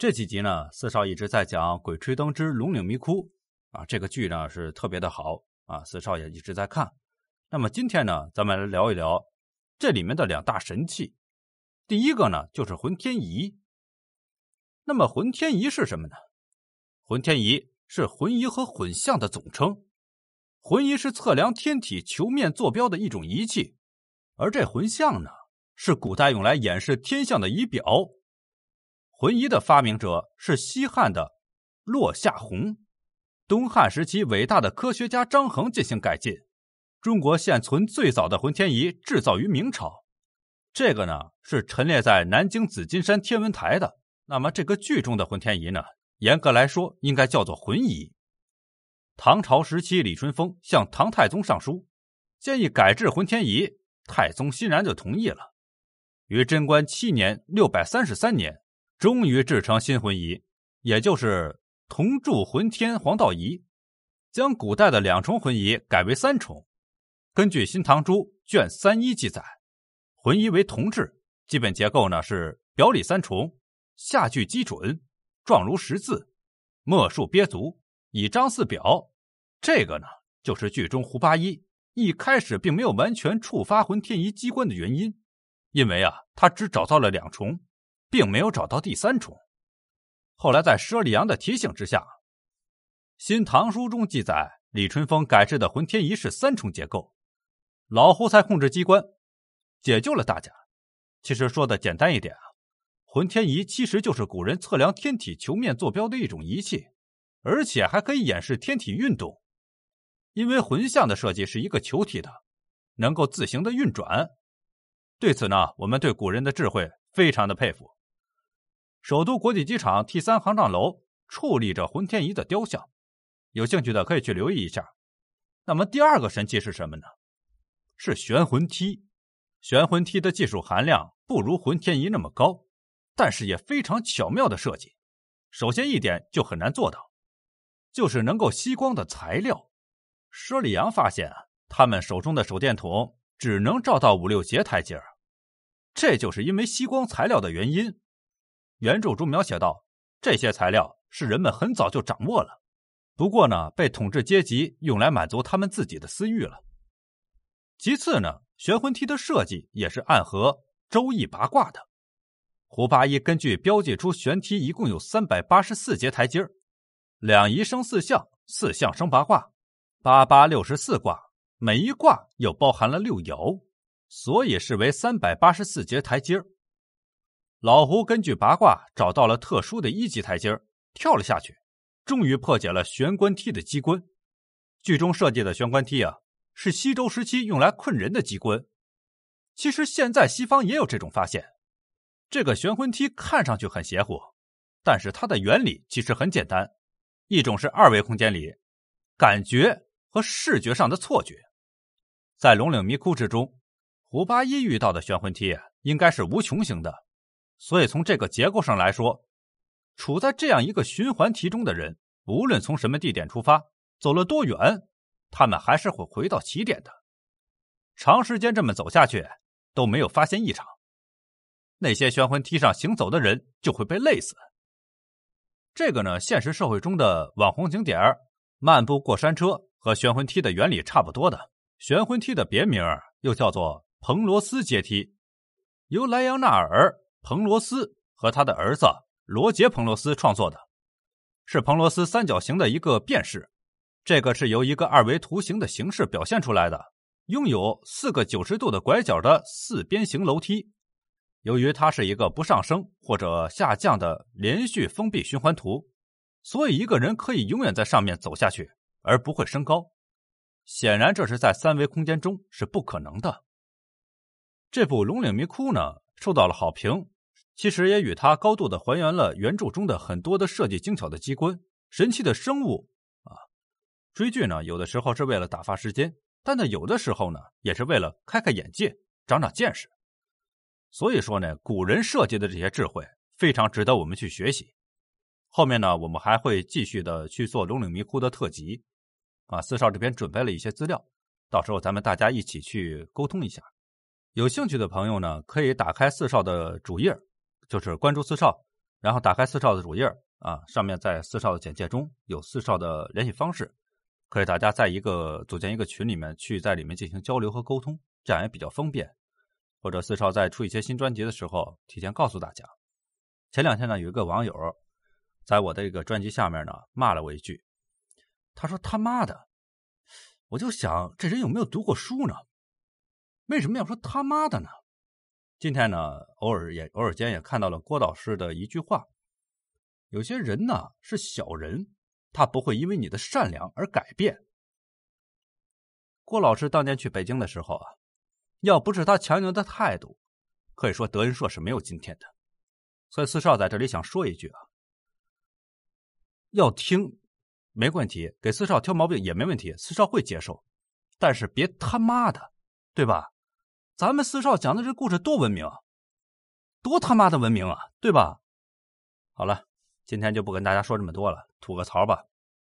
这几集呢，四少一直在讲《鬼吹灯之龙岭迷窟》啊，这个剧呢是特别的好啊，四少也一直在看。那么今天呢，咱们来聊一聊这里面的两大神器。第一个呢，就是浑天仪。那么浑天仪是什么呢？浑天仪是浑仪和混象的总称。浑仪是测量天体球面坐标的一种仪器，而这浑象呢，是古代用来演示天象的仪表。浑仪的发明者是西汉的骆夏宏，东汉时期伟大的科学家张衡进行改进。中国现存最早的浑天仪制造于明朝，这个呢是陈列在南京紫金山天文台的。那么这个剧中的浑天仪呢，严格来说应该叫做浑仪。唐朝时期，李春风向唐太宗上书，建议改制浑天仪，太宗欣然就同意了。于贞观七年（六百三十三年）。终于制成新魂仪，也就是铜铸浑天黄道仪，将古代的两重魂仪改为三重。根据《新唐书》卷三一记载，魂仪为铜制，基本结构呢是表里三重，下距基准，状如十字，末数鳖足，以张四表。这个呢，就是剧中胡八一一开始并没有完全触发浑天仪机关的原因，因为啊，他只找到了两重。并没有找到第三重。后来在佘利阳的提醒之下，《新唐书》中记载，李春风改制的浑天仪是三重结构，老胡才控制机关，解救了大家。其实说的简单一点啊，浑天仪其实就是古人测量天体球面坐标的一种仪器，而且还可以演示天体运动。因为浑象的设计是一个球体的，能够自行的运转。对此呢，我们对古人的智慧非常的佩服。首都国际机场 T 三航站楼矗立着浑天仪的雕像，有兴趣的可以去留意一下。那么第二个神器是什么呢？是玄魂梯。玄魂梯的技术含量不如浑天仪那么高，但是也非常巧妙的设计。首先一点就很难做到，就是能够吸光的材料。佘里阳发现，他们手中的手电筒只能照到五六节台阶这就是因为吸光材料的原因。原著中描写到，这些材料是人们很早就掌握了，不过呢，被统治阶级用来满足他们自己的私欲了。其次呢，玄魂梯的设计也是暗合《周易》八卦的。胡八一根据标记出玄梯一共有三百八十四节台阶两仪生四象，四象生八卦，八八六十四卦，每一卦又包含了六爻，所以是为三百八十四节台阶老胡根据八卦找到了特殊的一级台阶跳了下去，终于破解了玄关梯的机关。剧中设计的玄关梯啊，是西周时期用来困人的机关。其实现在西方也有这种发现。这个玄魂梯看上去很邪乎，但是它的原理其实很简单：一种是二维空间里感觉和视觉上的错觉。在龙岭迷窟之中，胡八一遇到的玄魂梯应该是无穷型的。所以，从这个结构上来说，处在这样一个循环题中的人，无论从什么地点出发，走了多远，他们还是会回到起点的。长时间这么走下去，都没有发现异常，那些玄魂梯上行走的人就会被累死。这个呢，现实社会中的网红景点漫步过山车和玄魂梯的原理差不多的。玄魂梯的别名又叫做彭罗斯阶梯，由莱昂纳尔。彭罗斯和他的儿子罗杰·彭罗斯创作的，是彭罗斯三角形的一个变式。这个是由一个二维图形的形式表现出来的，拥有四个九十度的拐角的四边形楼梯。由于它是一个不上升或者下降的连续封闭循环图，所以一个人可以永远在上面走下去，而不会升高。显然，这是在三维空间中是不可能的。这部《龙岭迷窟》呢？受到了好评，其实也与它高度的还原了原著中的很多的设计精巧的机关、神奇的生物啊。追剧呢，有的时候是为了打发时间，但呢，有的时候呢，也是为了开开眼界、长长见识。所以说呢，古人设计的这些智慧非常值得我们去学习。后面呢，我们还会继续的去做龙岭迷窟的特辑啊。四少这边准备了一些资料，到时候咱们大家一起去沟通一下。有兴趣的朋友呢，可以打开四少的主页，就是关注四少，然后打开四少的主页啊，上面在四少的简介中有四少的联系方式，可以大家在一个组建一个群里面去在里面进行交流和沟通，这样也比较方便。或者四少在出一些新专辑的时候，提前告诉大家。前两天呢，有一个网友在我的一个专辑下面呢骂了我一句，他说他妈的，我就想这人有没有读过书呢？为什么要说他妈的呢？今天呢，偶尔也偶尔间也看到了郭导师的一句话：有些人呢是小人，他不会因为你的善良而改变。郭老师当年去北京的时候啊。要不是他强硬的态度，可以说德云社是没有今天的。所以四少在这里想说一句啊，要听没问题，给四少挑毛病也没问题，四少会接受，但是别他妈的，对吧？咱们四少讲的这故事多文明啊，多他妈的文明啊，对吧？好了，今天就不跟大家说这么多了，吐个槽吧。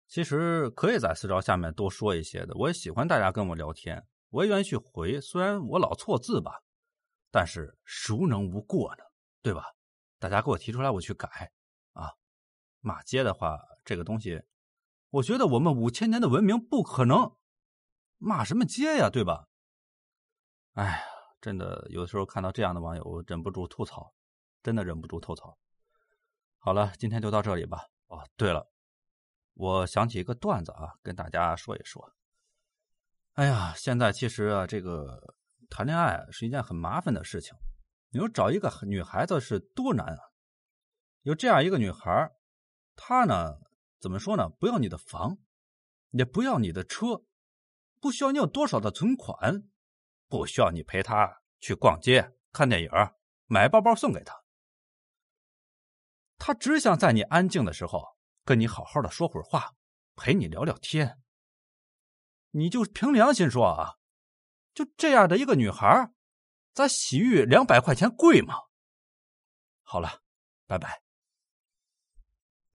其实可以在四少下面多说一些的，我也喜欢大家跟我聊天。我也愿意去回，虽然我老错字吧，但是孰能无过呢？对吧？大家给我提出来，我去改啊。骂街的话，这个东西，我觉得我们五千年的文明不可能骂什么街呀，对吧？哎呀，真的有的时候看到这样的网友，我忍不住吐槽，真的忍不住吐槽。好了，今天就到这里吧。哦，对了，我想起一个段子啊，跟大家说一说。哎呀，现在其实啊，这个谈恋爱是一件很麻烦的事情。你说找一个女孩子是多难啊？有这样一个女孩，她呢，怎么说呢？不要你的房，也不要你的车，不需要你有多少的存款，不需要你陪她去逛街、看电影、买包包送给她。她只想在你安静的时候跟你好好的说会儿话，陪你聊聊天。你就凭良心说啊，就这样的一个女孩，咱洗浴两百块钱贵吗？好了，拜拜。